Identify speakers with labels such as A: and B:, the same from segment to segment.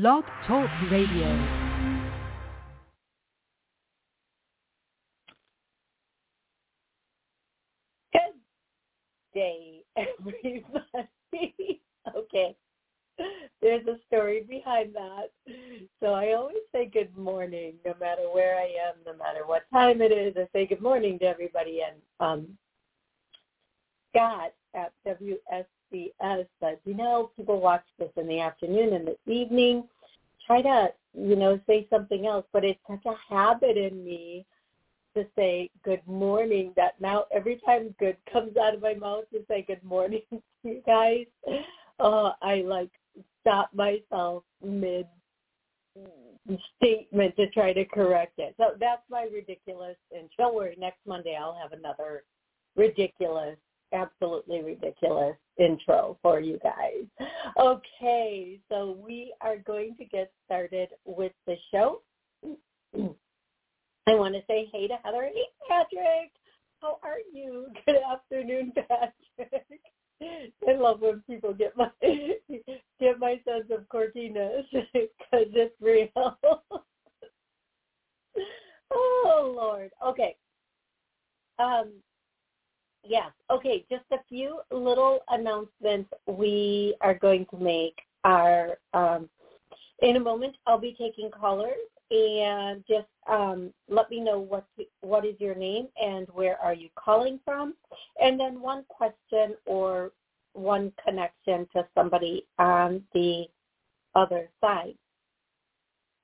A: Blog Talk Radio.
B: Good day, everybody. okay. There's a story behind that. So I always say good morning no matter where I am, no matter what time it is. I say good morning to everybody. And um, Scott at WSCS said, you know, people watch this in the afternoon and the evening. Try to, you know, say something else. But it's such a habit in me to say good morning that now every time good comes out of my mouth to say good morning to you guys, uh, I like stop myself mid statement to try to correct it. So that's my ridiculous and don't worry, next Monday I'll have another ridiculous, absolutely ridiculous intro for you guys. Okay, so we are going to get started with the show. I want to say hey to Heather. Hey, Patrick. How are you? Good afternoon, Patrick. I love when people get my get my sense of quirkiness because it's real. oh Lord. Okay. Um. Yes. Okay. Just a few little announcements we are going to make. Are um, in a moment. I'll be taking callers and just um, let me know what what is your name and where are you calling from, and then one question or one connection to somebody on the other side.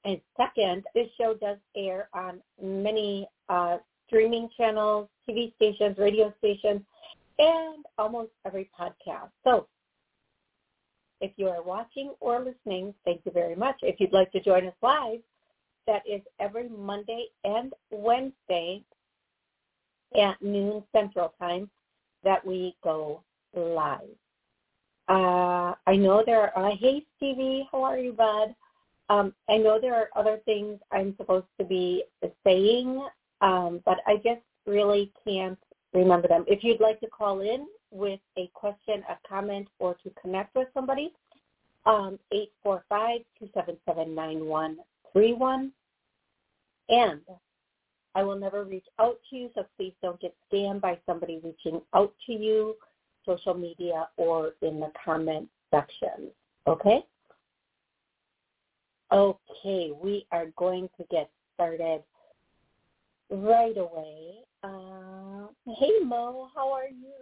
B: And second, this show does air on many uh, streaming channels, TV stations, radio stations, and almost every podcast. So if you are watching or listening, thank you very much. If you'd like to join us live, that is every Monday and Wednesday at noon Central Time that we go live. Uh, I know there are, uh, hey Stevie, how are you, bud? Um, I know there are other things I'm supposed to be saying, um, but I just really can't remember them. If you'd like to call in with a question, a comment, or to connect with somebody, um, 845-277-9131. And I will never reach out to you, so please don't get scammed by somebody reaching out to you, social media, or in the comment section. Okay? Okay, we are going to get started right away. Uh, hey Mo, how are you?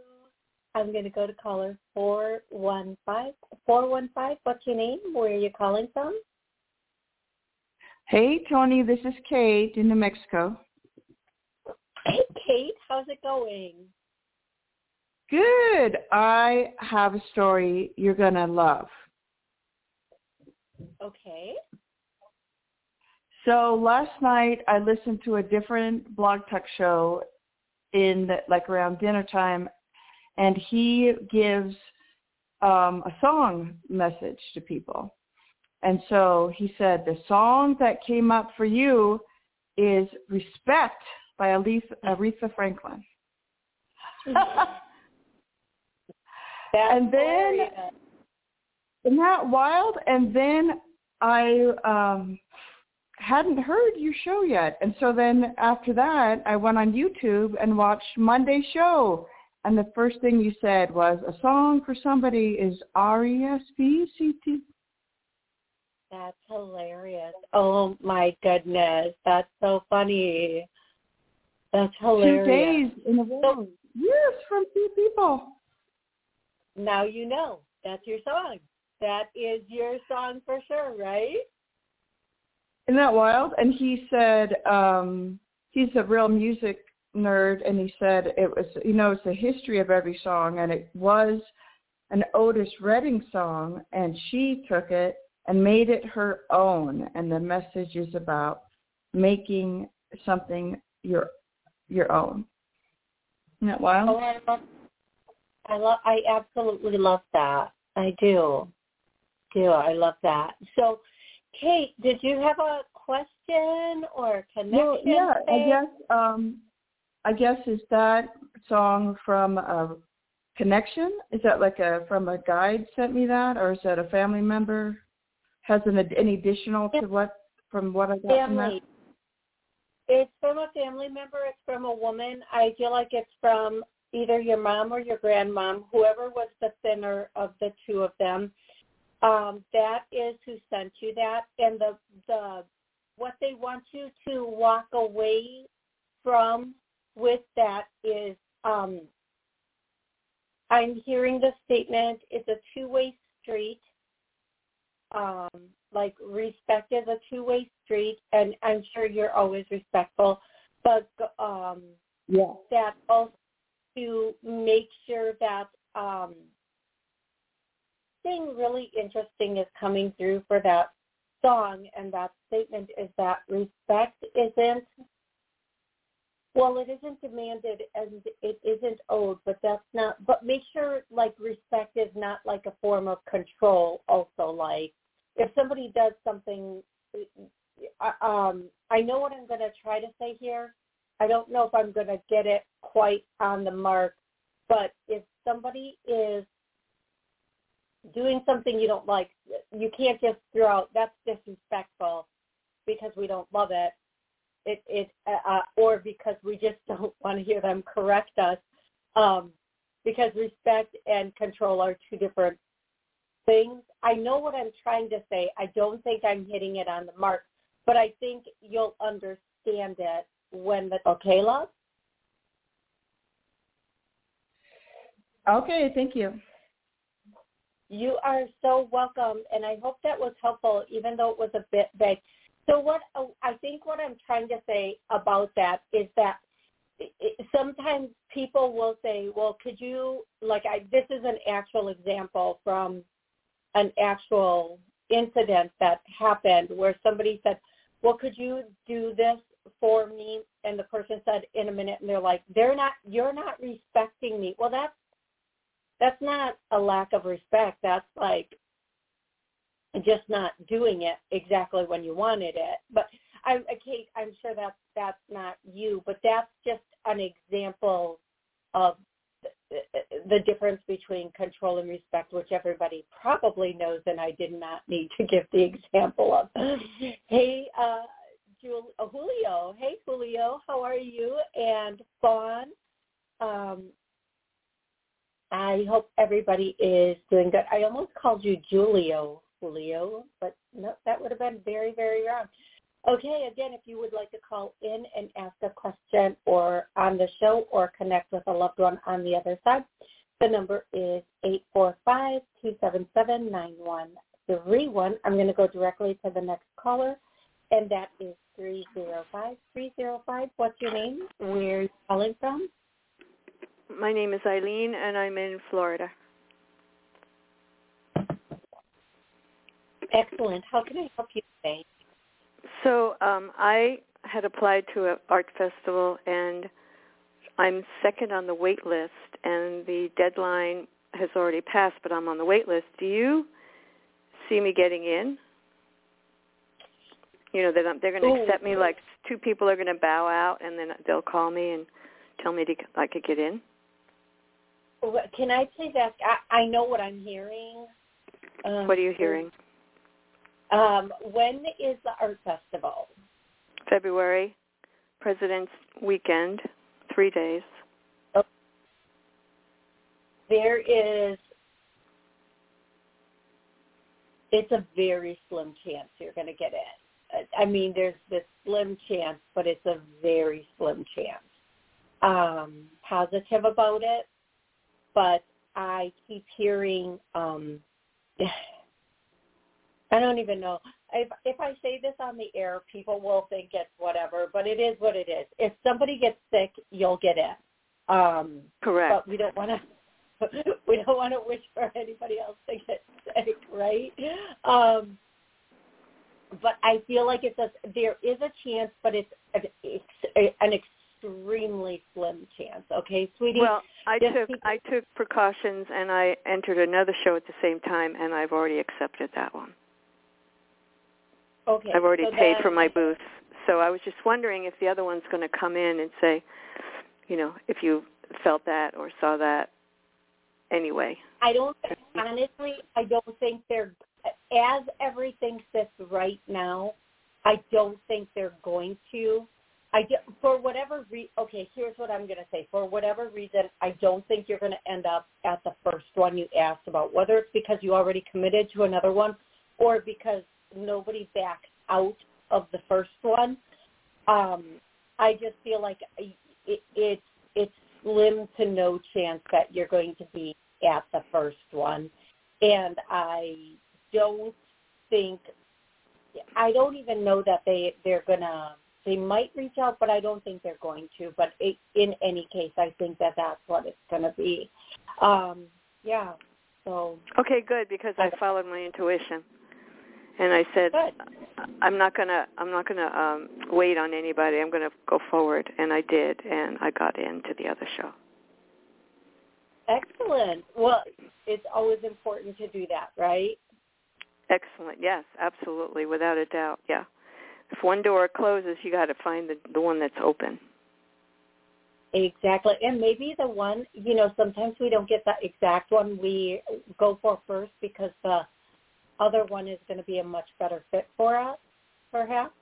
B: I'm going to go to caller 415. 415, what's your name? Where are you calling from?
C: Hey, Toni, this is Kate in New Mexico.
B: Hey, Kate, how's it going?
C: Good. I have a story you're going to love.
B: Okay.
C: So last night I listened to a different blog talk show in the, like around dinner time and he gives um, a song message to people. And so he said, the song that came up for you is Respect by Aretha, Aretha Franklin. and then, isn't that wild? And then I um, hadn't heard your show yet. And so then after that, I went on YouTube and watched Monday's show. And the first thing you said was, a song for somebody is R-E-S-P-C-T.
B: That's hilarious. Oh my goodness. That's so funny. That's hilarious.
C: Two days in a row. So, yes, from two people.
B: Now you know. That's your song. That is your song for sure, right?
C: Isn't that wild? And he said, um, he's a real music nerd and he said it was you know, it's the history of every song and it was an Otis Redding song and she took it and made it her own. And the message is about making something your your own. Isn't that wild?
B: Oh, I love, I love, I absolutely love that. I do, do. I love that. So, Kate, did you have a question or connection?
C: Well, yeah, I guess. Um, I guess is that song from a connection? Is that like a from a guide sent me that, or is that a family member? has an any additional to what from what I got
B: family.
C: from that?
B: It's from a family member. It's from a woman. I feel like it's from either your mom or your grandmom, whoever was the thinner of the two of them. Um, that is who sent you that, and the the what they want you to walk away from with that is um, I'm hearing the statement it's a two-way street. Um, like respect is a two-way street, and I'm sure you're always respectful, but um,
C: yeah.
B: that also to make sure that um, thing really interesting is coming through for that song and that statement is that respect isn't well it isn't demanded and it isn't owed but that's not but make sure like respect is not like a form of control also like if somebody does something um i know what i'm going to try to say here. I don't know if i'm going to get it quite on the mark but if somebody is doing something you don't like, you can't just throw out that's disrespectful because we don't love it. It it uh, uh or because we just don't want to hear them correct us. Um, because respect and control are two different things. I know what I'm trying to say. I don't think I'm hitting it on the mark, but I think you'll understand it when the okay, love.
C: Okay, thank you.
B: You are so welcome, and I hope that was helpful, even though it was a bit vague. So what uh, I think what I'm trying to say about that is that sometimes people will say, "Well, could you like I this is an actual example from an actual incident that happened where somebody said, "Well, could you do this for me?" and the person said, "In a minute." And they're like, "They're not you're not respecting me." Well, that's that's not a lack of respect. That's like just not doing it exactly when you wanted it. But I, Kate, I'm sure that's that's not you, but that's just an example of the difference between control and respect, which everybody probably knows, and I did not need to give the example of. hey, uh, Julio. Hey, Julio. How are you? And Fawn. Um, I hope everybody is doing good. I almost called you Julio, Julio, but no, that would have been very, very wrong. Okay, again, if you would like to call in and ask a question or on the show or connect with a loved one on the other side, the number is 845-277-9131. I'm going to go directly to the next caller, and that is 305 305. What's your name? Where are you calling from?
A: My name is Eileen, and I'm in Florida.
B: Excellent. How can I help you today?
A: So um, I had applied to an art festival, and I'm second on the wait list, and the deadline has already passed, but I'm on the wait list. Do you see me getting in? You know I'm, they're going to accept me. Like two people are going to bow out, and then they'll call me and tell me to I could get in.
B: Can I please ask? I, I know what I'm hearing.
A: Um, what are you hearing?
B: Um, when is the art festival?
A: February, President's Weekend, three days.
B: Oh. There is. It's a very slim chance you're going to get in. I mean, there's this slim chance, but it's a very slim chance. Um, positive about it, but I keep hearing um I don't even know. If if I say this on the air, people will think it's whatever, but it is what it is. If somebody gets sick, you'll get it. Um
A: Correct.
B: But we don't want to we don't want to wish for anybody else to get sick, right? Um but I feel like it's a there is a chance, but it's, it's an extremely slim chance. Okay, sweetie.
A: Well, I took I took precautions and I entered another show at the same time, and I've already accepted that one.
B: Okay.
A: I've already
B: so
A: paid
B: then,
A: for my booth, so I was just wondering if the other one's going to come in and say, you know, if you felt that or saw that. Anyway.
B: I don't honestly. I don't think they're. as everything sits right now, I don't think they're going to. I do, for whatever re- okay, here's what I'm going to say. For whatever reason, I don't think you're going to end up at the first one you asked about. Whether it's because you already committed to another one, or because nobody backed out of the first one. Um, I just feel like it, it it's slim to no chance that you're going to be at the first one, and I don't think I don't even know that they they're gonna they might reach out, but I don't think they're going to. But it, in any case, I think that that's what it's going to be. Um, yeah. So.
A: Okay, good because I followed my intuition, and I said,
B: good.
A: I'm not gonna I'm not gonna um, wait on anybody. I'm gonna go forward, and I did, and I got into the other show.
B: Excellent. Well, it's always important to do that, right?
A: Excellent. Yes, absolutely, without a doubt. Yeah. If one door closes, you got to find the the one that's open.
B: Exactly. And maybe the one, you know, sometimes we don't get that exact one we go for first because the other one is going to be a much better fit for us, perhaps.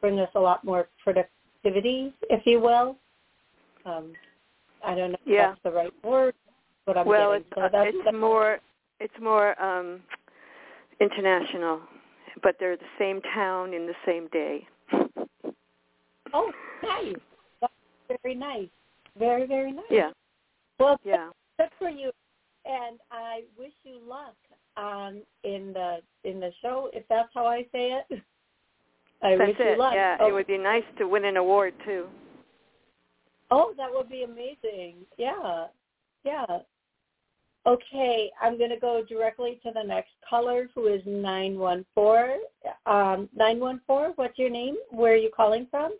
B: Bring us a lot more productivity, if you will. Um, I don't know
A: yeah.
B: if that's the right word, but I'm
A: well,
B: getting.
A: it's, so that's, it's more it's more um international, but they're the same town in the same day.
B: oh, nice. That's very nice. Very, very nice.
A: Yeah.
B: Well,
A: yeah.
B: Good for you, and I wish you luck um, in the in the show, if that's how I say it. I
A: that's
B: wish
A: it.
B: you luck.
A: Yeah,
B: oh.
A: it would be nice to win an award too.
B: Oh, that would be amazing. Yeah, yeah. Okay, I'm going to go directly to the next caller, who is nine one four. Um, nine one four. What's your name? Where are you calling from?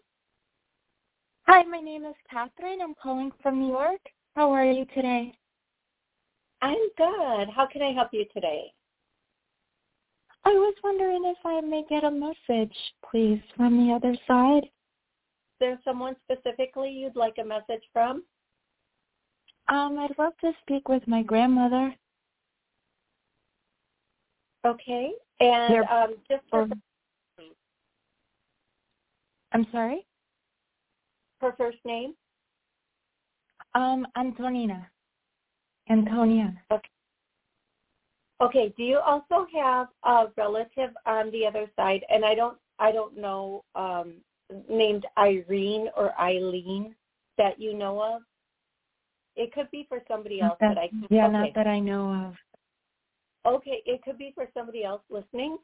D: Hi, my name is Catherine. I'm calling from New York. How are you today?
B: I'm good. How can I help you today?
D: I was wondering if I may get a message, please, from the other side. Is
B: there someone specifically you'd like a message from?
D: Um, I'd love to speak with my grandmother.
B: Okay. And um, just for
D: I'm sorry?
B: Her first name?
D: Um, Antonina. Antonia.
B: Okay. Okay. Do you also have a relative on the other side? And I don't, I don't know, um, named Irene or Eileen that you know of? It could be for somebody else
D: that,
B: that I.
D: Yeah,
B: okay.
D: not that I know of.
B: Okay, it could be for somebody else listening.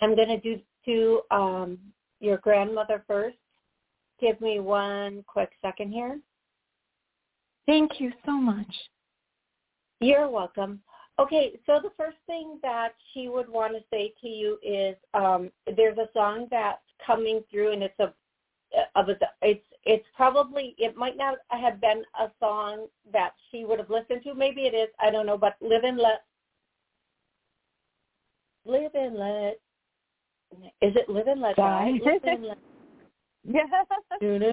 B: I'm going to do to um, your grandmother first. Give me one quick second here.
D: Thank you so much.
B: You're welcome. Okay, so the first thing that she would want to say to you is um, there's a song that's coming through, and it's a of a, it's it's probably it might not have been a song that she would have listened to. Maybe it is. I don't know. But live and let live and let is it live and let die? live and let
D: yeah.
B: No no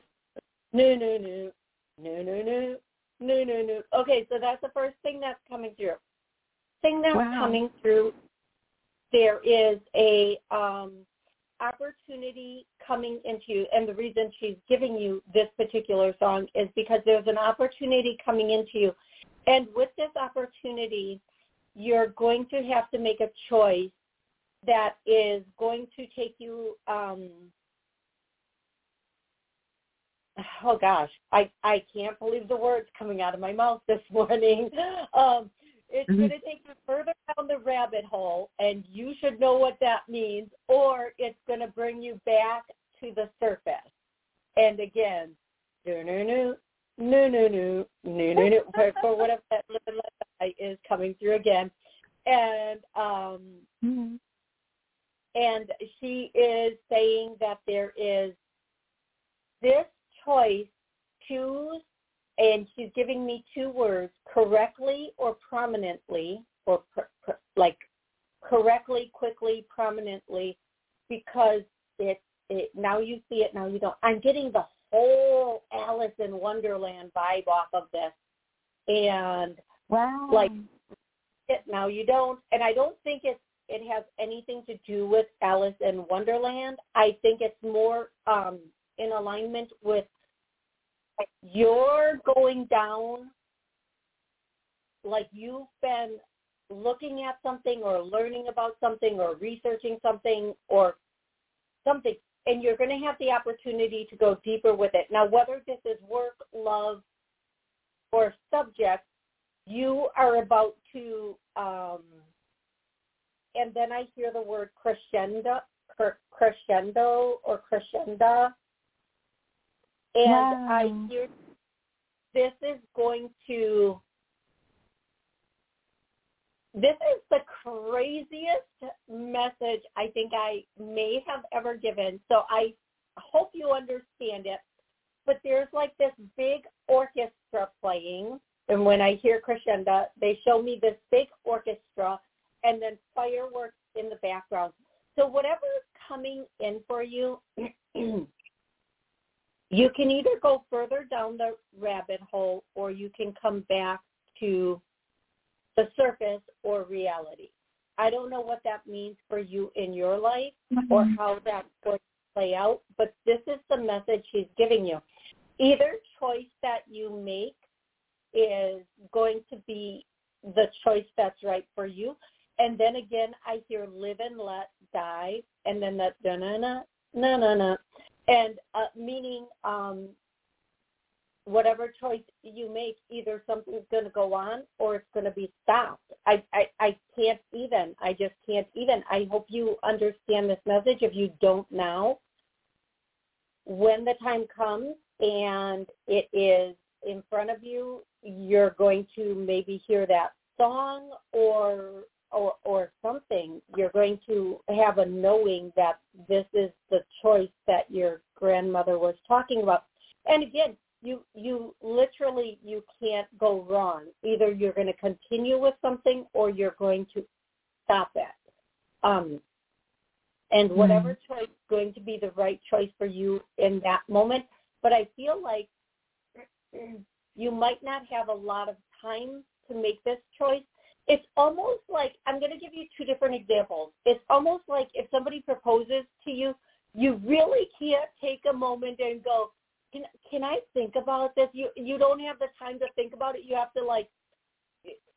B: no no no no no no no no. Okay, so that's the first thing that's coming through. Thing that's
D: wow.
B: coming through. There is a um opportunity coming into you and the reason she's giving you this particular song is because there's an opportunity coming into you. And with this opportunity you're going to have to make a choice that is going to take you um oh gosh i i can't believe the words coming out of my mouth this morning. Um it's mm-hmm. going to take you further down the rabbit hole, and you should know what that means, or it's going to bring you back to the surface. And again, no, no, no, no, no, no, no, no, no, for whatever that is coming through again, and um, mm-hmm. and she is saying that there is this choice: choose and she's giving me two words correctly or prominently or pr- pr- like correctly quickly prominently because it it now you see it now you don't. I'm getting the whole alice in wonderland vibe off of this. And
D: wow.
B: like it now you don't. And i don't think it's it has anything to do with Alice in Wonderland. I think it's more um, in alignment with you're going down like you've been looking at something or learning about something or researching something or something and you're going to have the opportunity to go deeper with it. Now, whether this is work, love, or subject, you are about to, um, and then I hear the word crescendo, crescendo or crescenda, and
D: wow.
B: I hear this is going to this is the craziest message I think I may have ever given. So I hope you understand it. But there's like this big orchestra playing. And when I hear crescendo, they show me this big orchestra and then fireworks in the background. So whatever is coming in for you, you can either go further down the rabbit hole or you can come back to the surface or reality. I don't know what that means for you in your life mm-hmm. or how that's going to play out, but this is the message he's giving you. Either choice that you make is going to be the choice that's right for you. And then again, I hear live and let die, and then that na na na na na, and uh, meaning um, whatever choice you make, either something's going to go on or it's going to be stopped. I, I, I can't even. I just can't even. I hope you understand this message. If you don't now, when the time comes and it is in front of you, you're going to maybe hear that song or or or something. You're going to have a knowing that this is the choice that your grandmother was talking about. And again, you you literally you can't go wrong. Either you're going to continue with something or you're going to stop it. Um, and mm-hmm. whatever mm. choice is going to be the right choice for you in that moment. But I feel like you might not have a lot of time to make this choice. It's almost like I'm going to give you two different examples. It's almost like if somebody proposes to you, you really can't take a moment and go, can can I think about this? You you don't have the time to think about it. You have to like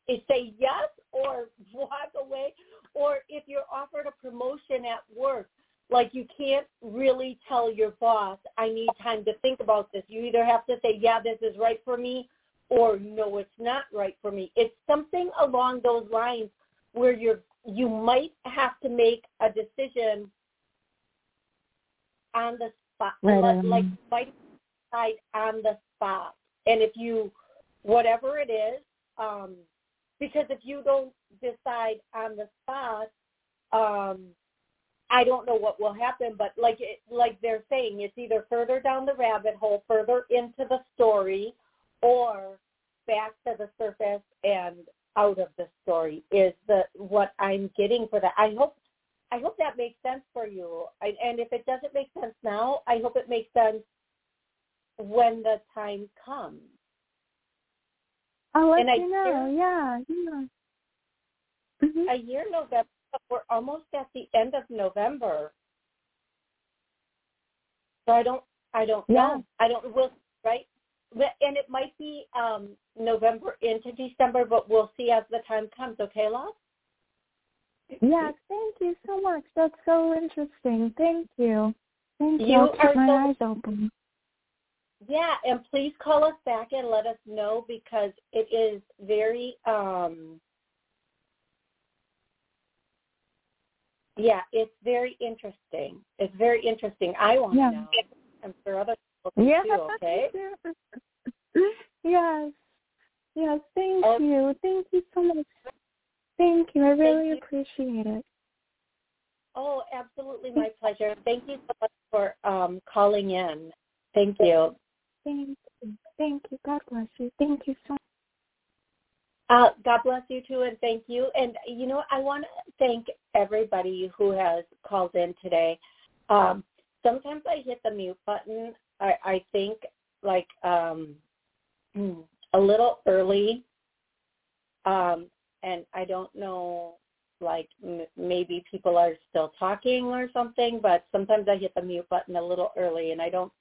B: say yes or walk away. Or if you're offered a promotion at work, like you can't really tell your boss, I need time to think about this. You either have to say, yeah, this is right for me, or no, it's not right for me. It's something along those lines where you're you might have to make a decision on the spot,
D: right,
B: like, like decide on the spot. And if you, whatever it is, um, because if you don't decide on the spot, um, I don't know what will happen, but like it, like they're saying, it's either further down the rabbit hole, further into the story, or back to the surface and out of the story is the what I'm getting for that. I hope I hope that makes sense for you. I, and if it doesn't make sense now, I hope it makes sense when the time comes.
D: I'll let
B: and
D: you know. Yeah, yeah. Mm-hmm.
B: A year November. We're almost at the end of November. So I don't. I don't
D: yeah.
B: know. I don't. Will right. And it might be um November into December, but we'll see as the time comes. Okay, love.
D: Yes, thank you so much. That's so interesting. Thank you. Thank you.
B: you
D: I'll keep my
B: so,
D: eyes open.
B: Yeah, and please call us back and let us know because it is very um yeah, it's very interesting. It's very interesting. I want
D: yeah.
B: to know. I'm sure other people
D: yeah.
B: too, okay?
D: Yes. Yes, thank
B: okay.
D: you. Thank you so much. Thank you. I really you. appreciate it.
B: Oh, absolutely my pleasure. Thank you so much for um calling in. Thank you.
D: Thank you. Thank you. God bless you. Thank you so much.
B: Uh, God bless you too, and thank you. And you know, I want to thank everybody who has called in today. Um, sometimes I hit the mute button. I, I think like um, a little early, um, and I don't know like m- maybe people are still talking or something, but sometimes I hit the mute button a little early and I don't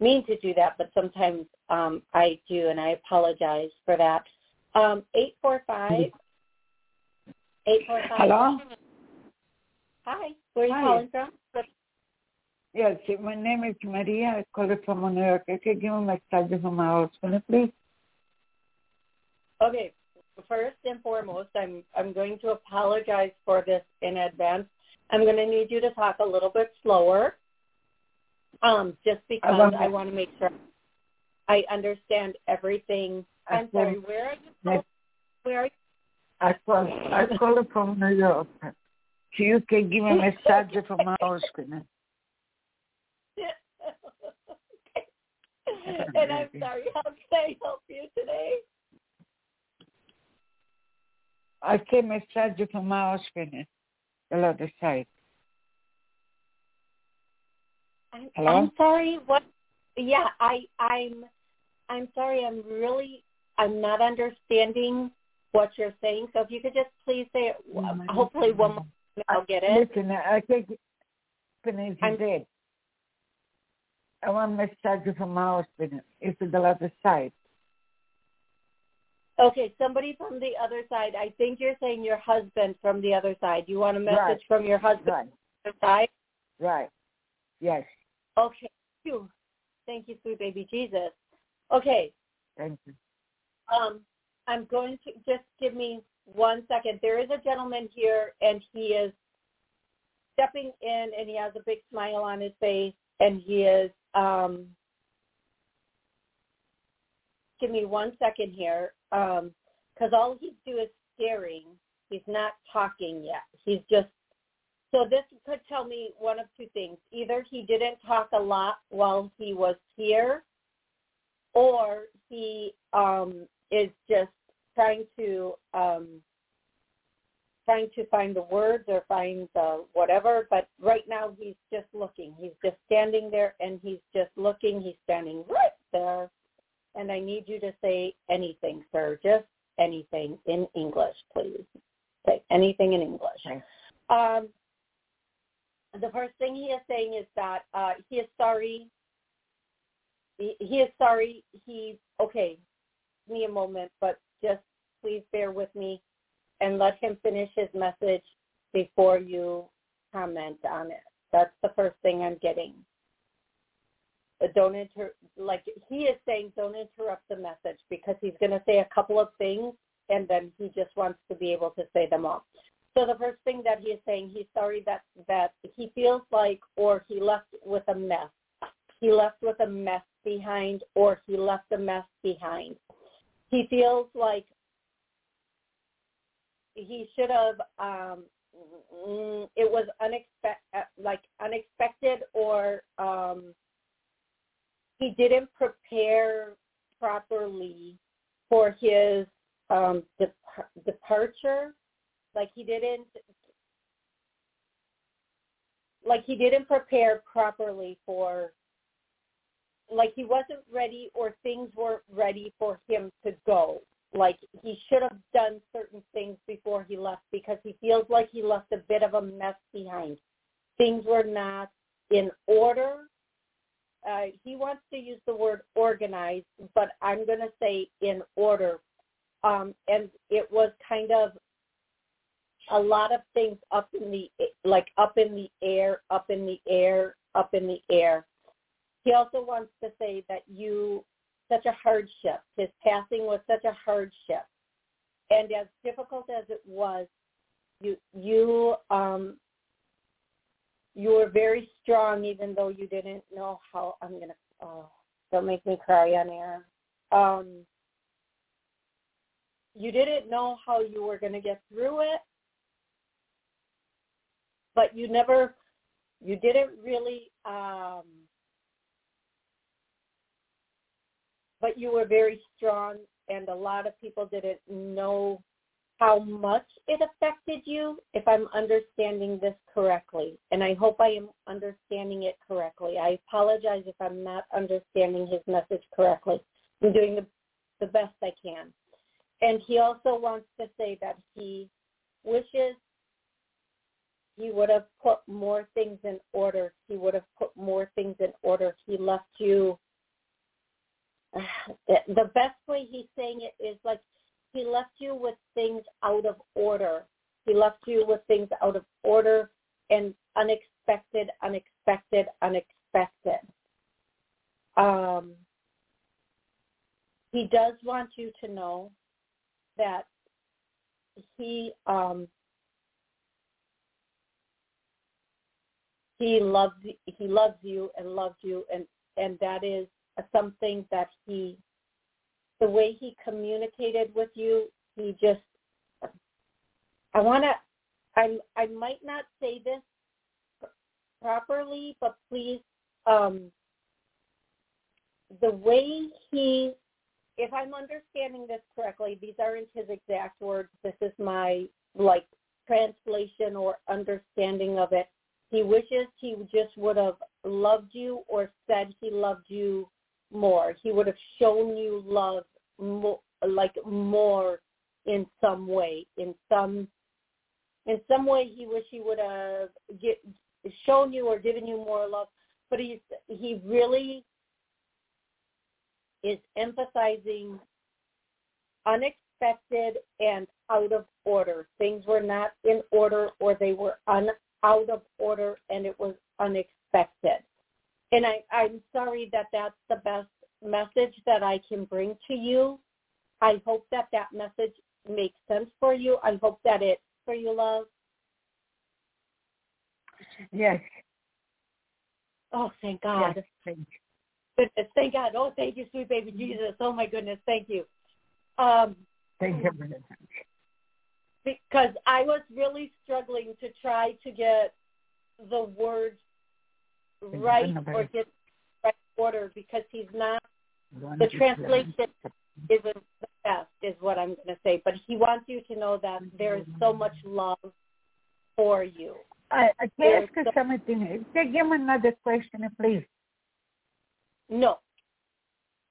B: mean to do that, but sometimes um, I do, and I apologize for that. Um, 845. 845.
E: Hello?
B: Hi. Where are you
E: Hi.
B: calling from?
E: Yes, my name is Maria. I call it from New York. I can give me a message from my husband, please.
B: Okay. First and foremost, I'm I'm going to apologize for this in advance. I'm going to need you to talk a little bit slower, um, just because
E: want-
B: I want to make sure I understand everything. I'm
E: I
B: sorry. Where are you?
E: Yes.
B: Where are you?
E: I call, I call it from New York. So you can give me a message from my husband.
B: And I'm sorry. How can I help you today?
E: I can message from my husband. The other side.
B: I'm,
E: Hello?
B: I'm sorry. What? Yeah, I I'm I'm sorry. I'm really I'm not understanding what you're saying. So if you could just please say it, hopefully one more time I'll get it.
E: Listen, I can finish
B: I'm-
E: dead. I want to message from my husband. It's the other side.
B: Okay, somebody from the other side. I think you're saying your husband from the other side. You want a message
E: Right.
B: from your husband
E: Right,
B: from the other side?
E: right. Yes,
B: Okay. Thank you. Thank you, sweet baby Jesus. Okay.
E: thank you.
B: Um, I'm going to just give me one second. There is a gentleman here, and he is stepping in, and he has a big smile on his face, and he is. Um, give me one second here, because all he's doing is staring. He's not talking yet. He's just. So this could tell me one of two things. Either he didn't talk a lot while he was here, or he um, is just trying to um, trying to find the words or find the whatever. But right now he's just looking. He's just standing there and he's just looking. He's standing right there. And I need you to say anything, sir. Just anything in English, please. Say anything in English.
E: Okay.
B: Um, the first thing he is saying is that uh, he is sorry. He, he is sorry. He's okay. Give me a moment, but just please bear with me and let him finish his message before you comment on it. That's the first thing I'm getting. But don't inter like he is saying don't interrupt the message because he's going to say a couple of things and then he just wants to be able to say them all. So the first thing that he is saying, he's sorry that that he feels like or he left with a mess. He left with a mess behind or he left a mess behind. He feels like he should have um mm, it was unexpected like unexpected or um he didn't prepare properly for his um dep- departure. Like he didn't like he didn't prepare properly for like he wasn't ready or things weren't ready for him to go like he should have done certain things before he left because he feels like he left a bit of a mess behind. Things were not in order. Uh, he wants to use the word organized but i'm going to say in order. Um, and it was kind of a lot of things up in the like up in the air, up in the air, up in the air. He also wants to say that you such a hardship. His passing was such a hardship, and as difficult as it was, you you um you were very strong, even though you didn't know how. I'm gonna oh, don't make me cry on air. Um, you didn't know how you were to get through it but you never you didn't really um but you were very strong and a lot of people didn't know how much it affected you if i'm understanding this correctly and i hope i am understanding it correctly i apologize if i'm not understanding his message correctly i'm doing the, the best i can and he also wants to say that he wishes he would have put more things in order. He would have put more things in order. He left you. The best way he's saying it is like he left you with things out of order. He left you with things out of order and unexpected, unexpected, unexpected. Um, he does want you to know that he um, he loves he loves you and loves you and and that is something that he the way he communicated with you he just i want to i i might not say this properly but please um the way he if i'm understanding this correctly these aren't his exact words this is my like translation or understanding of it. He wishes he just would have loved you or said he loved you more. He would have shown you love more, like more in some way. In some in some way, he wish he would have get, shown you or given you more love. But he's he really is emphasizing unexpected and out of order. Things were not in order or they were un, out of order and it was unexpected. And I, I'm sorry that that's the best message that I can bring to you. I hope that that message makes sense for you. I hope that it for you, love.
E: Yes.
B: Oh, thank God.
E: Yes, thank
B: Goodness, thank God. Oh, thank you, sweet baby Jesus. Oh my goodness, thank you. Um,
E: thank you
B: because I was really struggling to try to get the words right or get right order because he's not the translation isn't the best is what I'm going to say but he wants you to know that there is so much love for you.
E: I, I can ask you so, something. Take him another question, please.
B: No,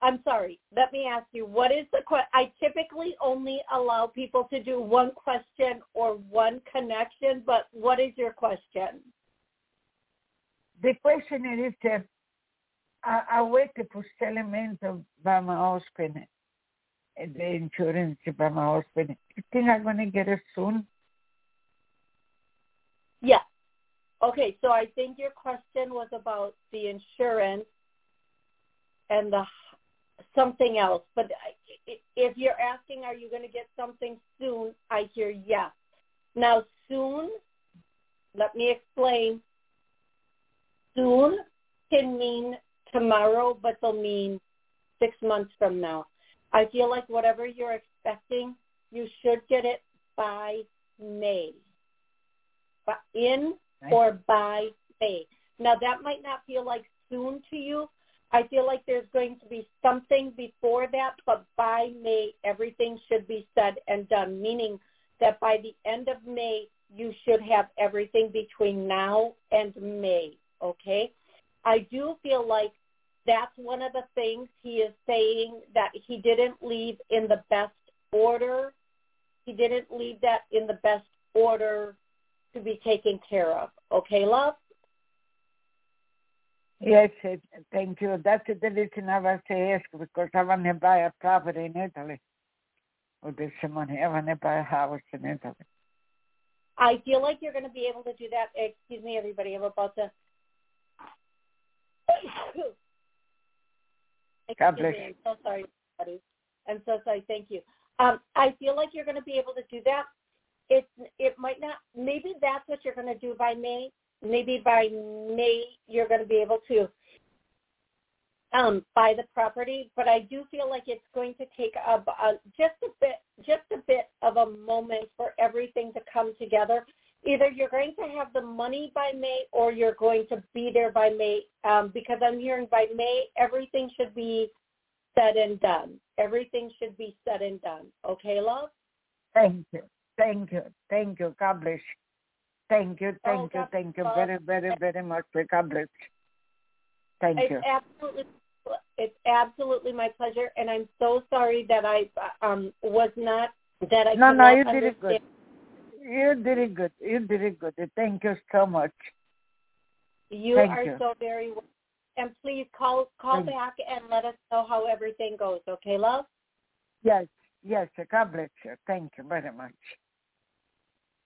B: I'm sorry. Let me ask you, what is the question? I typically only allow people to do one question or one connection, but what is your question?
E: The question is that I, I wait for settlement by my husband, eh, the insurance my husband. You think I'm going to get it soon?
B: Yeah. Okay, so I think your question was about the insurance and the something else. But if you're asking, are you going to get something soon? I hear yes. Now, soon, let me explain. Soon can mean tomorrow, but they'll mean six months from now. I feel like whatever you're expecting, you should get it by May. But in or by May. Now that might not feel like soon to you, I feel like there's going to be something before that, but by May, everything should be said and done, meaning that by the end of May, you should have everything between now and May, okay? I do feel like that's one of the things he is saying that he didn't leave in the best order. He didn't leave that in the best order to be taken care of. Okay, love?
E: Yes, thank you. That's the reason I was ask because I want to buy a property in Italy. With this money, I want to buy a house in Italy.
B: I feel like you're going to be able to do that. Excuse me, everybody. I'm about to.
E: God bless
B: you. I'm so sorry, buddy. I'm so sorry. Thank you. Um, I feel like you're going to be able to do that. It it might not. Maybe that's what you're going to do by May maybe by May you're going to be able to um, buy the property, but I do feel like it's going to take a, a, just a bit, just a bit of a moment for everything to come together. Either you're going to have the money by May, or you're going to be there by May. Um, because I'm hearing by May everything should be said and done. Everything should be said and done. Okay, love.
E: Thank you, thank you, thank you. God bless you. Thank you, thank oh, you, thank you very, very, very much. God bless. Thank you.
B: it's
E: you.
B: Absolutely, it's absolutely my pleasure, and I'm so sorry that I um was not that I
E: no, no, you did it good. You did it good. You did it good. Thank you so much.
B: You
E: Thank
B: are
E: you.
B: so very welcome. And please call call
E: Thank-
B: back and let us know how everything goes. Okay, love.
E: Yes, yes. God bless you. Thank you very much.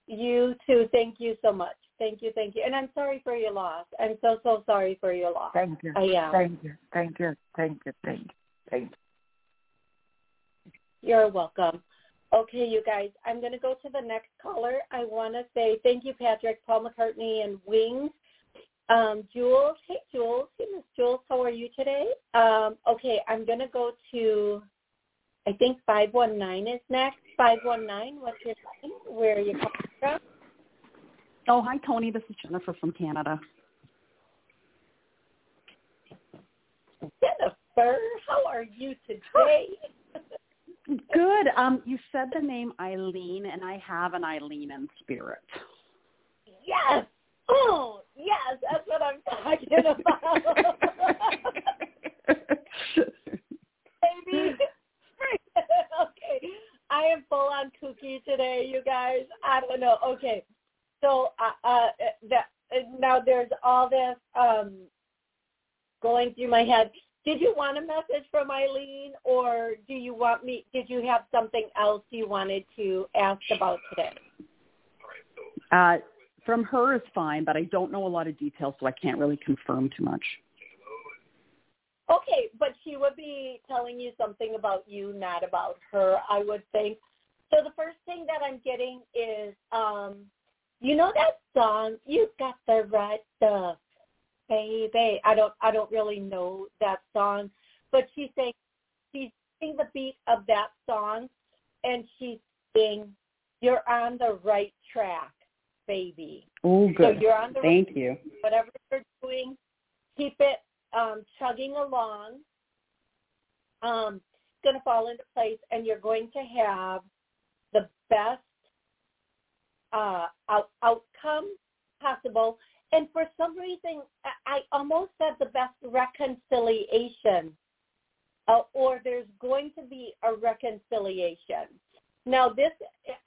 B: You too. Thank you so much. Thank you, thank you. And I'm sorry for your loss. I'm so so sorry for your loss.
E: Thank you.
B: I am.
E: Thank you. Thank you. Thank you. Thank you. Thank you.
B: You're welcome. Okay, you guys, I'm going to go to the next caller. I want to say thank you, Patrick, Paul McCartney, and Wings. Um, Jules, hey, Jules. Hey, Miss Jules, how are you today? Um, okay, I'm going to go to, I think 519 is next. 519, what's your name? Where are you calling from?
F: Oh, hi, Toni. This is Jennifer from Canada.
B: Jennifer, how are you today?
F: Good. Um, you said the name Eileen, and I have an Eileen in spirit.
B: yes. Oh, yes, that's what I'm talking about. baby. okay. I am full on kooky today, you guys. I don't know. Okay. So uh, uh that now there's all this um going through my head. Did you want a message from Eileen or do you want me did you have something else you wanted to ask about today?
F: Uh, from her is fine, but I don't know a lot of details, so I can't really confirm too much.
B: Okay, but she would be telling you something about you, not about her, I would think. So the first thing that I'm getting is, um, you know that song, You Got the Right Stuff, baby. I don't, I don't really know that song, but she's saying she's singing the beat of that song, and she's saying, "You're on the right track, baby."
F: Oh, good.
B: So you're on the
F: Thank you.
B: whatever you're doing, keep it um, chugging along. Um, it's going to fall into place, and you're going to have the best uh, out- outcome possible. And for some reason, I almost said the best reconciliation, uh, or there's going to be a reconciliation. Now this,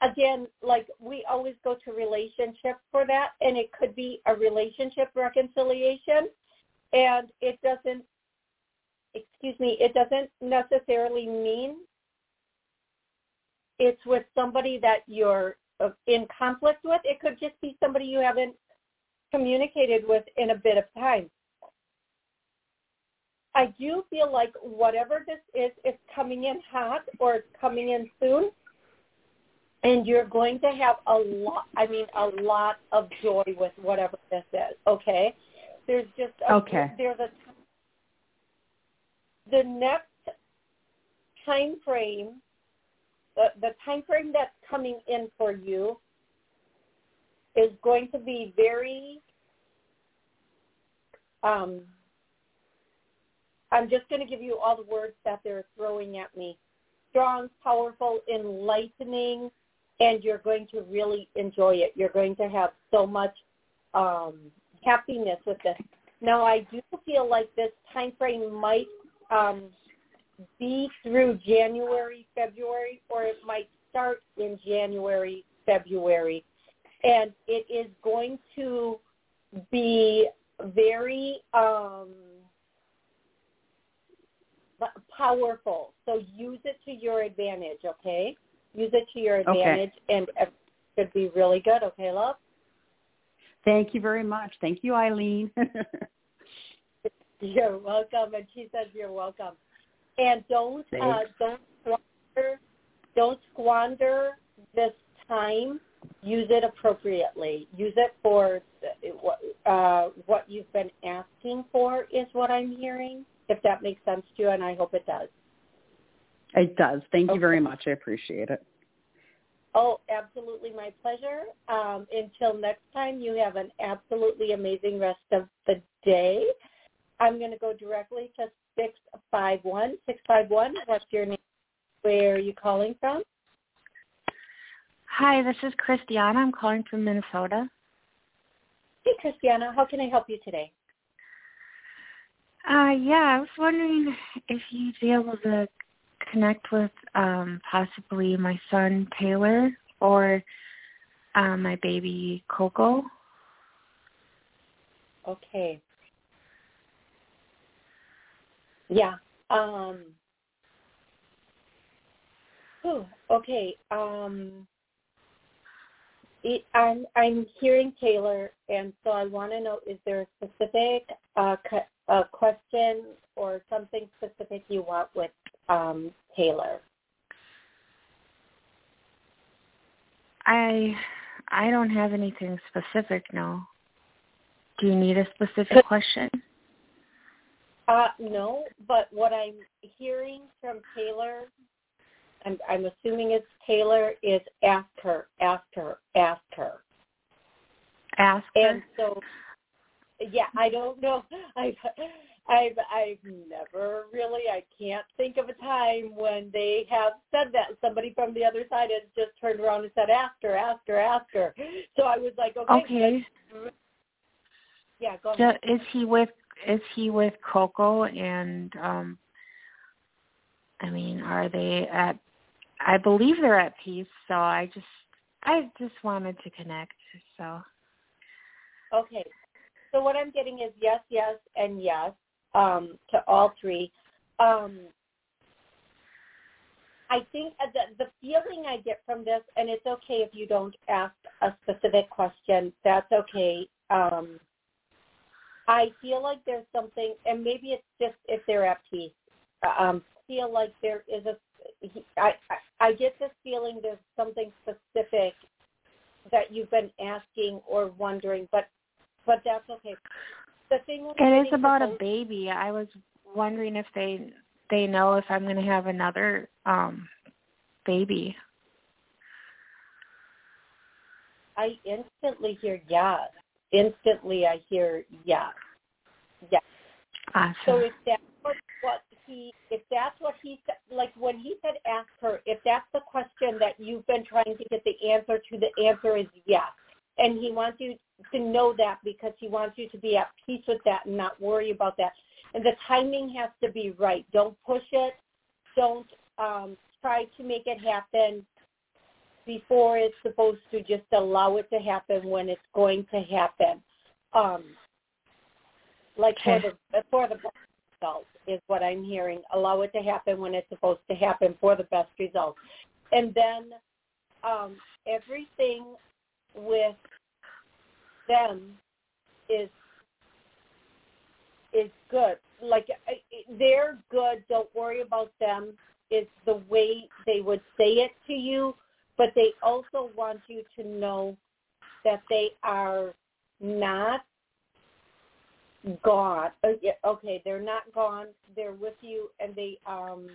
B: again, like we always go to relationship for that, and it could be a relationship reconciliation, and it doesn't, excuse me, it doesn't necessarily mean it's with somebody that you're uh, in conflict with. It could just be somebody you haven't communicated with in a bit of time. I do feel like whatever this is, is coming in hot or it's coming in soon and you're going to have a lot i mean a lot of joy with whatever this is okay there's just a,
F: Okay.
B: there's a the next time frame the the time frame that's coming in for you is going to be very um I'm just going to give you all the words that they're throwing at me. Strong, powerful, enlightening, and you're going to really enjoy it. You're going to have so much um, happiness with this. Now, I do feel like this time frame might um, be through January, February, or it might start in January, February, and it is going to be very um, powerful. So use it to your advantage, okay? Use it to your
F: Okay.
B: advantage, and it should be really good, okay, love?
F: Thank you very much. Thank you, Eileen.
B: You're welcome, and she says you're welcome. And don't uh, don't squander don't squander this time. Use it appropriately. Use it for uh, what you've been asking for. Is what I'm hearing. If that makes sense to you, and I hope it does.
F: it does. Thank you very much. I appreciate it.
B: Oh, absolutely my pleasure. Um, until next time, you have an absolutely amazing rest of the day. I'm going to go directly to 651. 651, what's your name? Where are you calling from?
G: Hi, this is Christiana. I'm calling from Minnesota.
B: Hey, Christiana, how can I help you today?
G: Uh, yeah, I was wondering if you'd be able to connect with um, possibly my son Taylor, or uh, my baby Coco.
B: Okay. Yeah. Um. Whew, okay. Um. It, I'm I'm hearing Taylor, and so I want to know: is there a specific uh, cu- uh, question or something specific you want with um, Taylor?
G: I I don't have anything specific. No. Do you need a specific question?
B: Uh, no, but what I'm hearing from Taylor, I'm, I'm assuming it's Taylor, is ask her, ask her, ask her.
G: Ask her.
B: And so, yeah, I don't know. I've, I've, I've never really, I can't think of a time when they have said that. Somebody from the other side has just turned around and said, ask her, ask her, ask her. So I was like, okay.
G: Okay.
B: Yeah, go
G: So
B: ahead.
G: is he with is he with Coco and um I mean, are they at I believe they're at peace, so I just I just wanted to connect. So
B: Okay. So what I'm getting is yes, yes, and yes um, to all three. Um, I think uh, the, the feeling I get from this, and it's okay if you don't ask a specific question. That's okay. Um, I feel like there's something, and maybe it's just if they're at peace. Um, feel like there is a. I, I I get this feeling there's something specific that you've been asking or wondering, but but that's okay. The thing
G: it is about a baby. I was wondering if they they know if I'm going to have another um baby.
B: I instantly hear yes. Instantly, I hear yes. Yes.
G: Awesome.
B: So if what, what he, if that's what he said, like when he said ask her, if that's the question that you've been trying to get the answer to, the answer is yes. And he wants you to know that because he wants you to be at peace with that and not worry about that. And the timing has to be right. Don't push it. Don't um, try to make it happen before it's supposed to. Just allow it to happen when it's going to happen. Um, like
G: Okay.
B: for the for the best results is what I'm hearing. Allow it to happen when it's supposed to happen for the best results. And then um, everything with them is is good. Like they're good. Don't worry about them. Is the way they would say it to you, but they also want you to know that they are not gone. Uh, yeah, Okay, they're not gone. They're with you, and they um.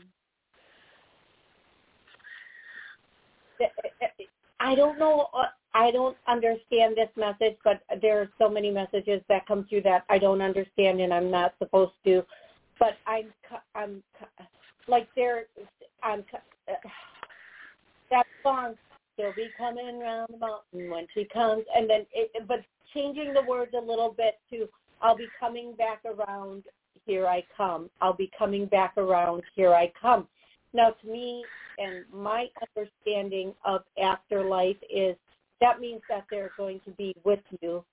B: I don't know. uh, I don't understand this message, but there are so many messages that come through that I don't understand, and I'm not supposed to. But I'm, I'm, like there, I'm. That song, she'll be coming around the mountain when she comes, and then it. But changing the words a little bit to, I'll be coming back around. Here I come. I'll be coming back around. Here I come. Now, to me, and my understanding of afterlife is that means that they're going to be with you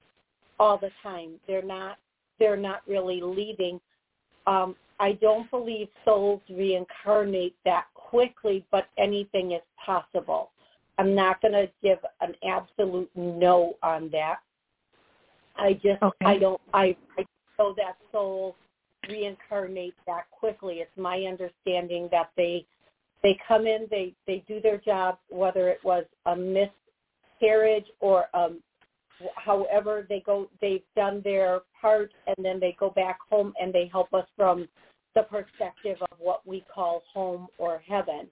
B: all the time. They're not they're not really leaving. Um, I don't believe souls reincarnate that quickly, but anything is possible. I'm not going to give an absolute no on that. I just
G: Okay.
B: I don't I I know that souls reincarnate that quickly. It's my understanding that they they come in, they they do their job, whether it was a miscarriage or um, however they go, they've done their part, and then they go back home and they help us from the perspective of what we call home or heaven.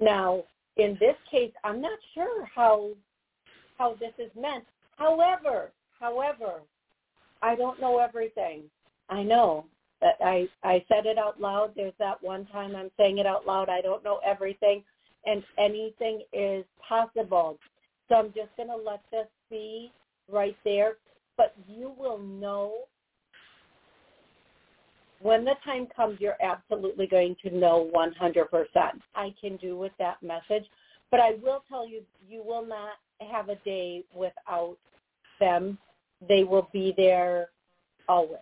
B: Now, in this case, I'm not sure how how this is meant. However, however, I don't know everything. I know that I I said it out loud. There's that one time I'm saying it out loud. I don't know everything, and anything is possible. So I'm just going to let this be right there. But you will know when the time comes. You're absolutely going to know 100%. I can do with that message, but I will tell you, you will not have a day without them. They will be there always.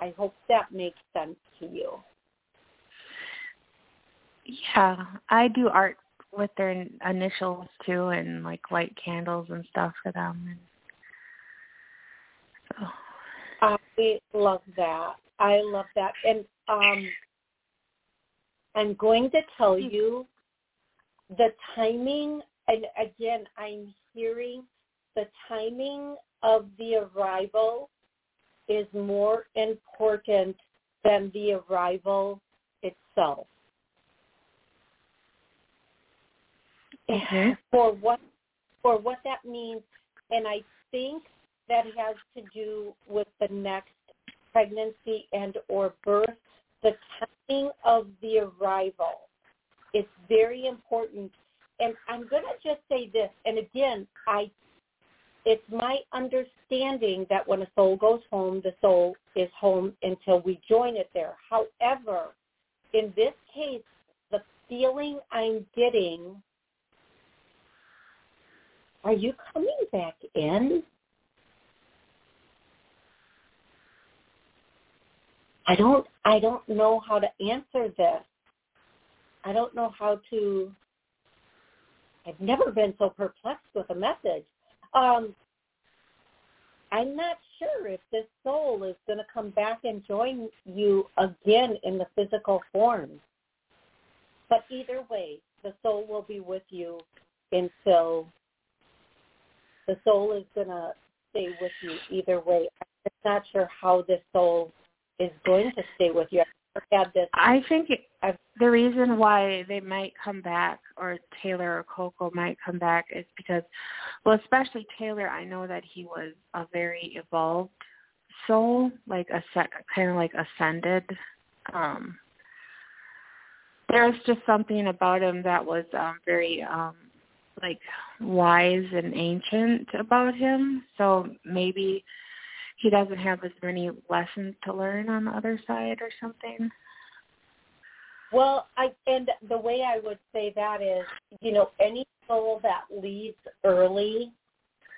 B: I hope that makes sense to you.
G: Yeah, I do art with their initials too, and like light candles and stuff for them. And so
B: I love that. I love that, and um, I'm going to tell you the timing. And again, I'm hearing the timing of the arrival is more important than the arrival itself. For what for what that means, and I think that has to do with the next pregnancy and or birth. The timing of the arrival is very important. And I'm going to just say this, and again, I it's my understanding that when a soul goes home, the soul is home until we join it there. However, in this case, the feeling I'm getting, are you coming back in? I don't I don't know how to answer this. I don't know how to I've never been so perplexed with a message. Um, I'm not sure if this soul is going to come back and join you again in the physical form. But either way, the soul will be with you until the soul is going to stay with you either way. I'm not sure how this soul is going to stay with you. I've had this.
G: I think it, the reason why they might come back, or Taylor or Coco might come back, is because, well, especially Taylor. I know that he was a very evolved soul, like a kind of like ascended. Um, there was just something about him that was um, very um, like wise and ancient about him. So maybe he doesn't have as many lessons to learn on the other side or something.
B: Well, I and the way I would say that is, you know, any soul that leaves early,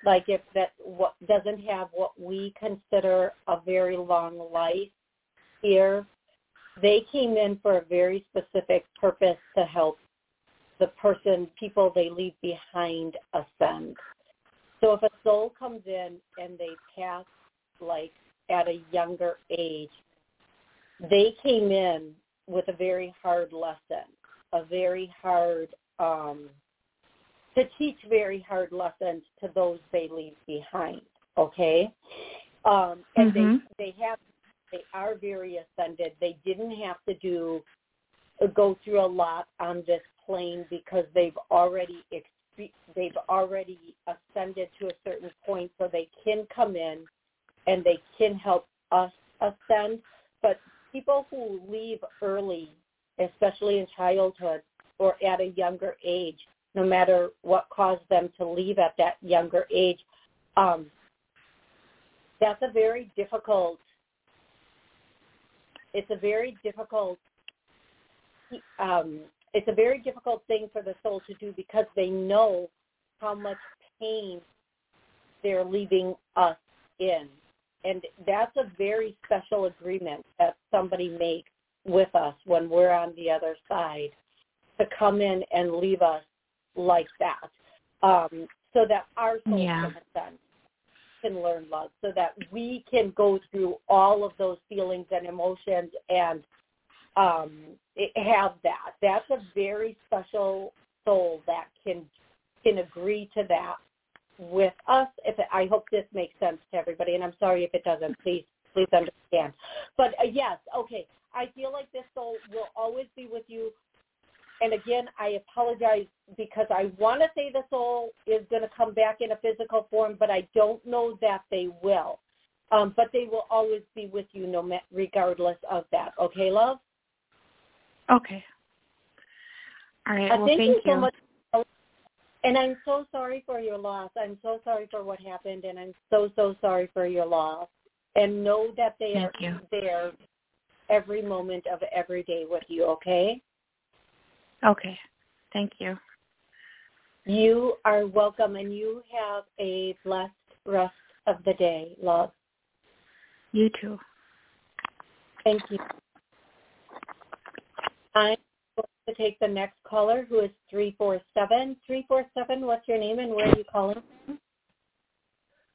B: like if that what doesn't have what we consider a very long life here, they came in for a very specific purpose to help the person, people they leave behind ascend. So if a soul comes in and they pass like at a younger age, they came in with a very hard lesson, a very hard um, to teach very hard lessons to those they leave behind. Okay, um, and
G: mm-hmm.
B: they they have they are very ascended. They didn't have to do go through a lot on this plane because they've already they've already ascended to a certain point, so they can come in and they can help us ascend. But people who leave early, especially in childhood or at a younger age, no matter what caused them to leave at that younger age, um, that's a very difficult. It's a very difficult. Um, it's a very difficult thing for the soul to do because they know how much pain they're leaving us in and that's a very special agreement that somebody makes with us when we're on the other side to come in and leave us like that um, so that our soul
G: yeah.
B: can can learn love so that we can go through all of those feelings and emotions and um, have that. That's a very special soul that can can agree to that with us. If it, I hope this makes sense to everybody, and I'm sorry if it doesn't. Please, please understand. But uh, yes, okay. I feel like this soul will always be with you. And again, I apologize because I want to say the soul is going to come back in a physical form, but I don't know that they will. Um, but they will always be with you, no ma- regardless of that. Okay, love.
G: Okay. All right.
B: Uh,
G: well,
B: thank,
G: thank
B: you so much and I'm so sorry for your loss. I'm so sorry for what happened, and I'm so so sorry for your loss. And know that they
G: Thank
B: are
G: you.
B: there every moment of every day with you. Okay.
G: Okay. Thank you.
B: You are welcome, and you have a blessed rest of the day, love.
G: You too.
B: Thank you. I'm to take the next caller, who is 347. 347, what's your name and where are you calling from?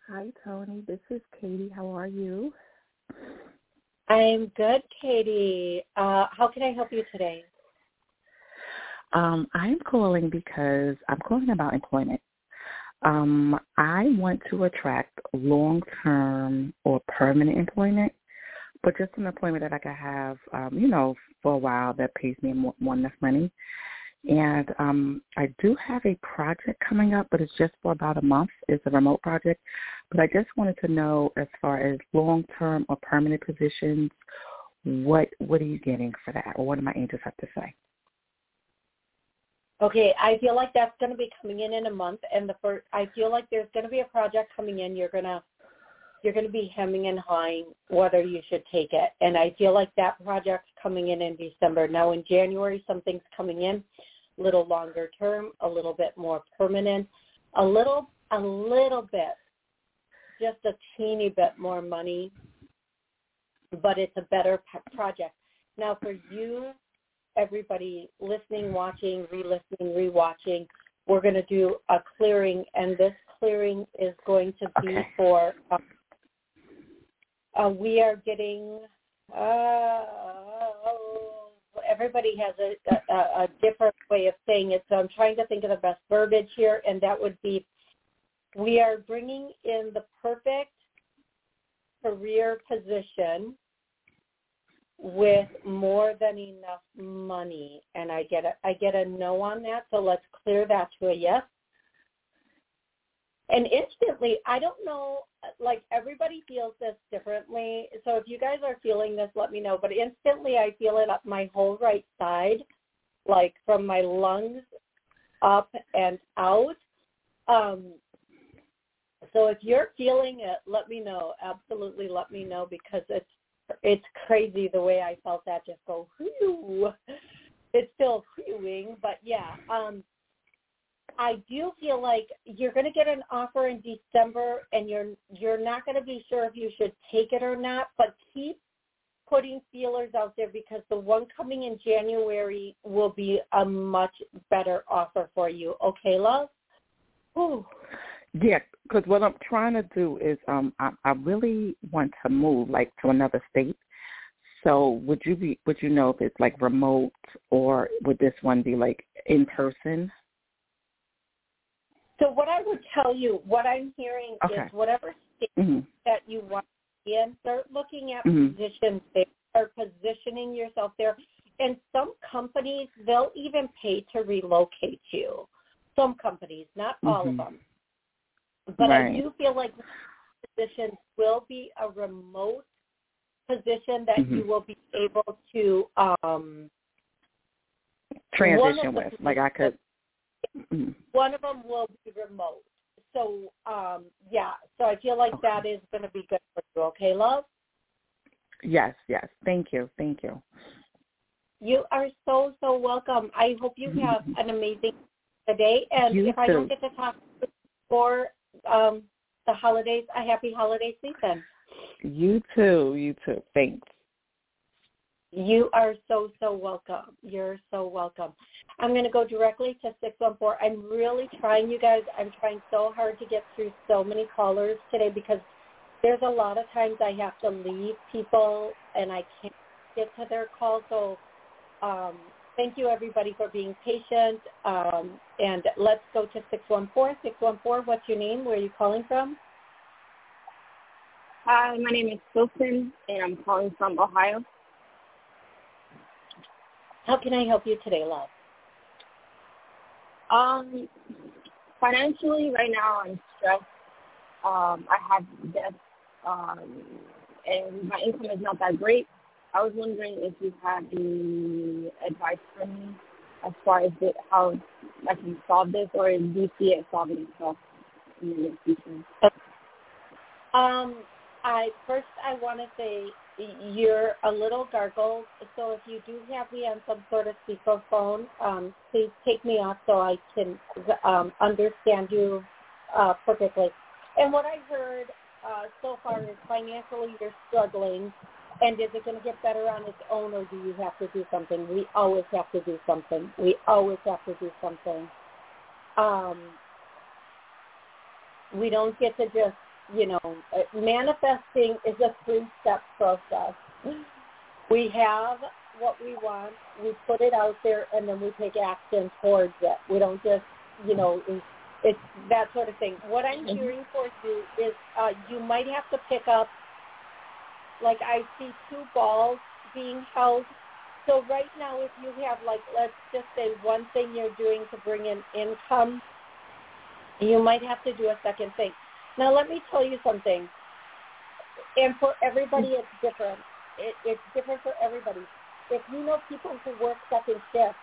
H: Hi, Toni. This is Katie. How are you?
B: I'm good, Katie. Uh, how can I help you today?
H: Um, I'm calling because I'm calling about employment. Um, I want to attract long-term or permanent employment, but just an employment that I could have, um, you know, for a while that pays me more, more enough money. And um, I do have a project coming up, but it's just for about a month. It's a remote project. But I just wanted to know, as far as long-term or permanent positions, what what are you getting for that, or what do my angels have to say?
B: Okay, I feel like that's going to be coming in in a month, and the first, I feel like there's going to be a project coming in. You're gonna you're going to be hemming and hawing whether you should take it, and I feel like that project's coming in in December. Now in January, something's coming in, a little longer term, a little bit more permanent, a little a little bit, just a teeny bit more money, but it's a better project. Now for you everybody listening, watching, re-listening, re-watching, we're going to do a clearing, and this clearing is going to be
H: Okay.
B: for. Uh, uh, we are getting. Uh, everybody has a, a, a different way of saying it, so I'm trying to think of the best verbiage here, and that would be: we are bringing in the perfect career position with more than enough money and I get a I get a no on that, so let's clear that to a yes. And instantly, I don't know, like everybody feels this differently. So if you guys are feeling this, let me know. But instantly, I feel it up my whole right side, like from my lungs up and out. Um, so if you're feeling it, let me know. Absolutely, let me know because it's it's crazy the way I felt that just go whew. It's still whewing, but yeah. Um I do feel like you're going to get an offer in December and you're you're not going to be sure if you should take it or not, but keep putting feelers out there because the one coming in January will be a much better offer for you. Okay, love? Ooh.
H: Yeah, because what I'm trying to do is um I, I really want to move like to another state. So would you be would you know if it's like remote or would this one be like in person?
B: So what I would tell you, what I'm hearing
H: Okay.
B: is whatever state
H: hmm
B: that you want to be in, start looking at
H: Mhm.
B: positions there, start positioning yourself there. And some companies, they'll even pay to relocate you. Some companies, not all of
H: Mhm.
B: them. But I do feel like positions will be a remote position that you
H: Mhm.
B: will be able to um
H: Transition with like I could. Mhm.
B: one of them will be remote. So um yeah, so I feel like
H: Okay.
B: that is going to be good for you. Okay, love?
H: Yes, yes. Thank you, thank you.
B: You are so so welcome. I hope you have an amazing day. And
H: You
B: if I don't get to talk before um, the holidays, a happy holiday season.
H: You too, you too. Thanks.
B: You are so so welcome. You're so welcome. I'm going to go directly to six one four. I'm really trying, you guys. I'm trying so hard to get through so many callers today because there's a lot of times I have to leave people and I can't get to their call. So um, thank you everybody for being patient. Um, and let's go to 614. 614, what's your name? Where are you calling from?
I: Hi, my name is Wilson, and I'm calling from Ohio.
B: How can I help you today, love?
I: Um, financially, right now I'm stressed. Um, I have debt, um, and my income is not that great. I was wondering if you had any advice for me as far as the, how I can solve this, or do you see it solving itself in the near future?
B: Um, I first I want to say you're a little gargled, so if you do have me on some sort of speakerphone, um, please take me off so I can um, understand you uh, perfectly. And what I heard uh, so far is financially you're struggling, and is it going to get better on its own, or do you have to do something? We always have to do something. We always have to do something. Um, we don't get to just, you know, uh, manifesting is a three-step process. We have what we want, we put it out there, and then we take action towards it. We don't just, you know, it's that sort of thing. What I'm mm-hmm. hearing for you is uh, you might have to pick up, like I see two balls being held. So right now, if you have like, let's just say one thing you're doing to bring in income, you might have to do a second thing. Now let me tell you something. And for everybody, it's different. It, it's different for everybody. If you know people who work second shift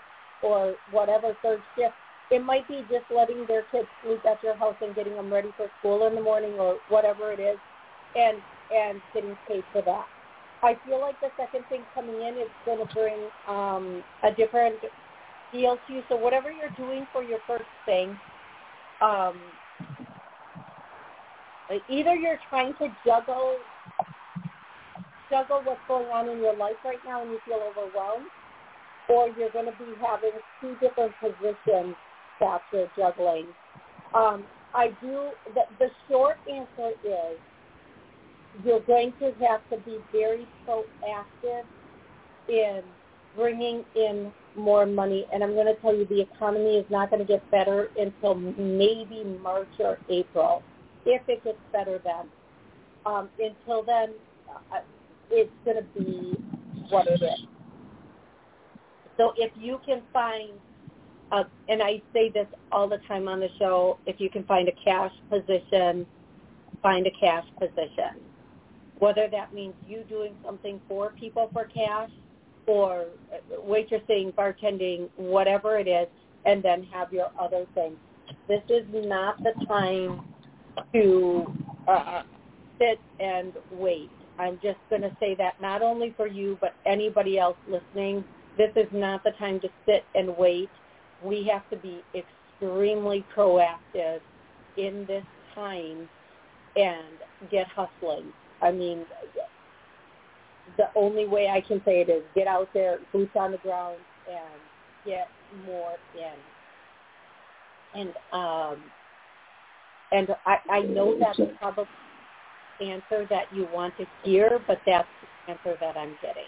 B: or whatever third shift, it might be just letting their kids sleep at your house and getting them ready for school in the morning or whatever it is, and and getting paid for that. I feel like the second thing coming in is going to bring um, a different deal to you. So whatever you're doing for your first thing, um, either you're trying to juggle juggle what's going on in your life right now and you feel overwhelmed, or you're going to be having two different positions that you're juggling. Um, I do. The, the short answer is you're going to have to be very proactive in bringing in more money. And I'm going to tell you the economy is not going to get better until maybe March or April, if it gets better then. Um, until then, uh, it's going to be what it is. So if you can find, uh, and I say this all the time on the show, if you can find a cash position, find a cash position. Whether that means you doing something for people for cash or waitressing, bartending, whatever it is, and then have your other things. This is not the time to uh, sit and wait. I'm just going to say that not only for you, but anybody else listening. This is not the time to sit and wait. We have to be extremely proactive in this time and get hustling. I mean, the only way I can say it is get out there, boots on the ground, and get more in. And um, and I, I know that's probably answer that you want to hear, but that's the answer that I'm getting.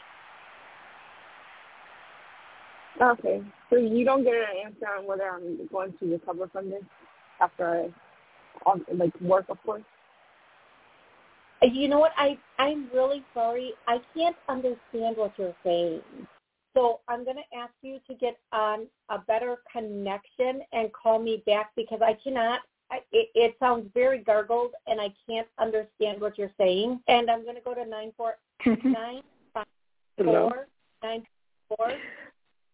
I: Okay. So you don't get an answer on whether I'm going to recover from this after I, um, like, work, of course?
B: Uh, you know what? I I'm really sorry. I can't understand what you're saying. So I'm going to ask you to get on a better connection and call me back because I cannot it, it sounds very gargled and I can't understand what you're saying. And I'm going to go to nine four nine five four nine four.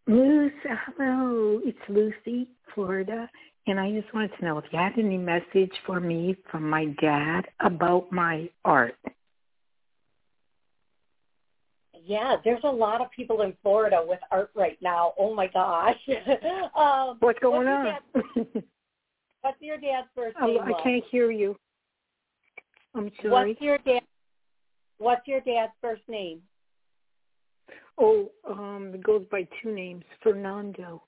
J: Lucy, hello, it's Lucy, Florida, and I just wanted to know if you had any message for me from my dad about my art.
B: Yeah, there's a lot of people in Florida with art right now. Oh my gosh. um,
J: what's going on?
B: What's your dad's first
J: oh,
B: name?
J: I can't hear you. I'm sorry.
B: What's your dad? What's your dad's first name?
J: Oh, um, it goes by two names, Fernando.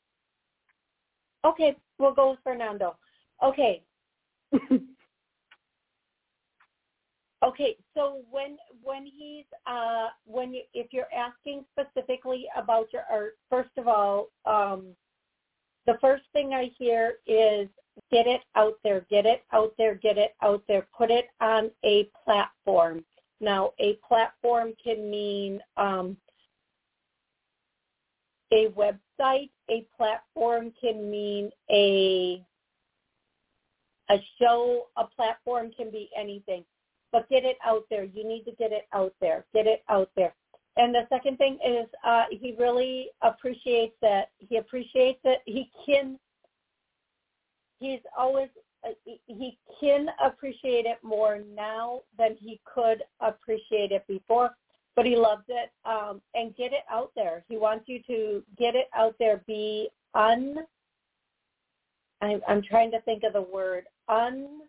B: Okay, we'll go with Fernando. Okay. okay, so when when he's uh when you if you're asking specifically about your art, first of all, um the first thing I hear is get it out there, get it out there, get it out there, put it on a platform. Now, a platform can mean um, a website. A platform can mean a a show. A platform can be anything. But get it out there. You need to get it out there. Get it out there. And the second thing is uh, he really appreciates that. He appreciates it. He can he's always uh, he can appreciate it more now than he could appreciate it before. but he loves it. Um, and get it out there. He wants you to get it out there. Be un. I'm, I'm trying to think of the word un.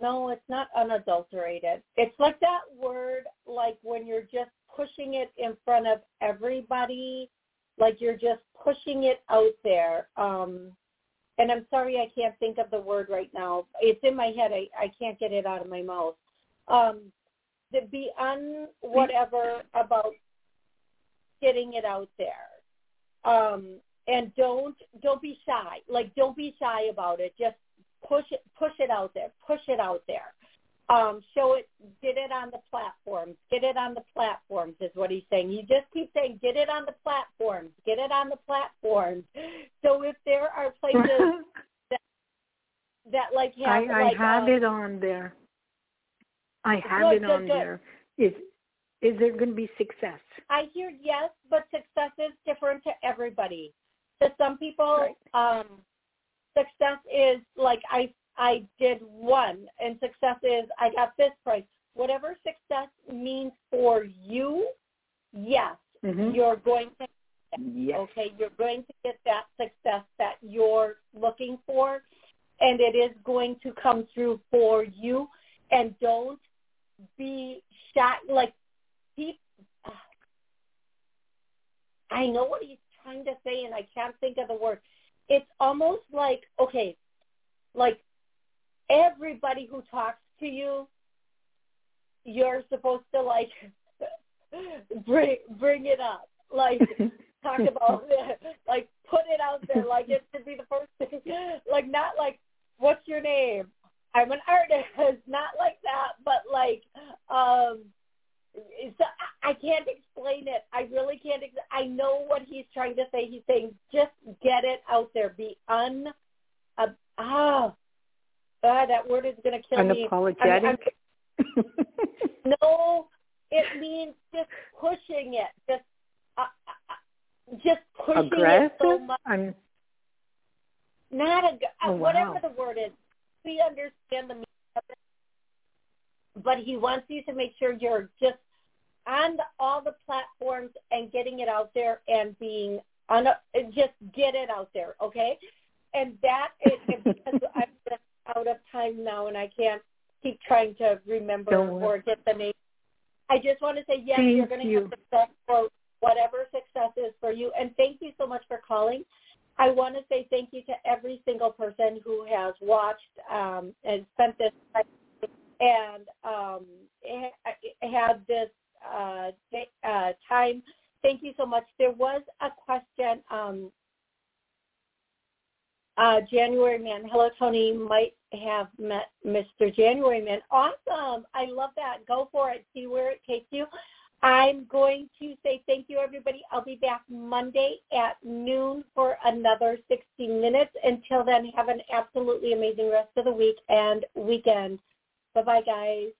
B: No, it's not unadulterated. It's like that word, like when you're just pushing it in front of everybody, like you're just pushing it out there. Um, and I'm sorry I can't think of the word right now. It's in my head. I, I can't get it out of my mouth. Um, to be on whatever about getting it out there. Um, and don't don't be shy. Like don't be shy about it. Just push it push it out there. Push it out there. Um, show it, get it on the platforms, get it on the platforms is what he's saying. You just keep saying, get it on the platforms, get it on the platforms. So if there are places that, that like have,
J: I, I
B: like,
J: have
B: um,
J: it on there. I have
B: Good,
J: it on
B: good.
J: there. Is is there going to be success?
B: I hear yes, but success is different to everybody. To some people, um, success is like I I did one, and success is I got this price. Whatever success means for you, yes,
J: Mhm.
B: you're going to.
J: Yes.
B: Okay, you're going to get that success that you're looking for, and it is going to come through for you. And don't be shy. Like, keep. I know what he's trying to say, and I can't think of the word. It's almost like okay, like everybody who talks to you, you're supposed to like bring bring it up, like talk about it, like put it out there, like it should be the first thing, like not like what's your name? I'm an artist, not like that, but like um so I I can't explain it. I really can't. Ex- I know what he's trying to say. He's saying just get it out there. Be un. Uh, ah, ah, that word is going to kill me.
J: Unapologetic.
B: I'm- I'm- no, it means just pushing it. Just, uh, uh, just pushing it so much.
J: I'm
B: Not a
J: Oh,
B: whatever
J: wow.
B: the word is. We understand the meaning of it, but he wants you to make sure you're just on the, all the platforms and getting it out there and being on a, just get it out there, okay? And that is because I'm out of time now and I can't keep trying to remember
J: Don't
B: or get the name. I just want to say yes,
J: Thank
B: you're going to
J: you.
B: have success for whatever success is for you. And thank you so much for calling. I want to say thank you to every single person who has watched um, and spent this time and um, had this uh, uh, time. Thank you so much. There was a question. Um, uh, January Man. Hello, Toni. Might have met Mr. January Man. Awesome. I love that. Go for it. See where it takes you. I'm going to say thank you, everybody. I'll be back Monday at noon for another 60 minutes. Until then, have an absolutely amazing rest of the week and weekend. Bye-bye, guys.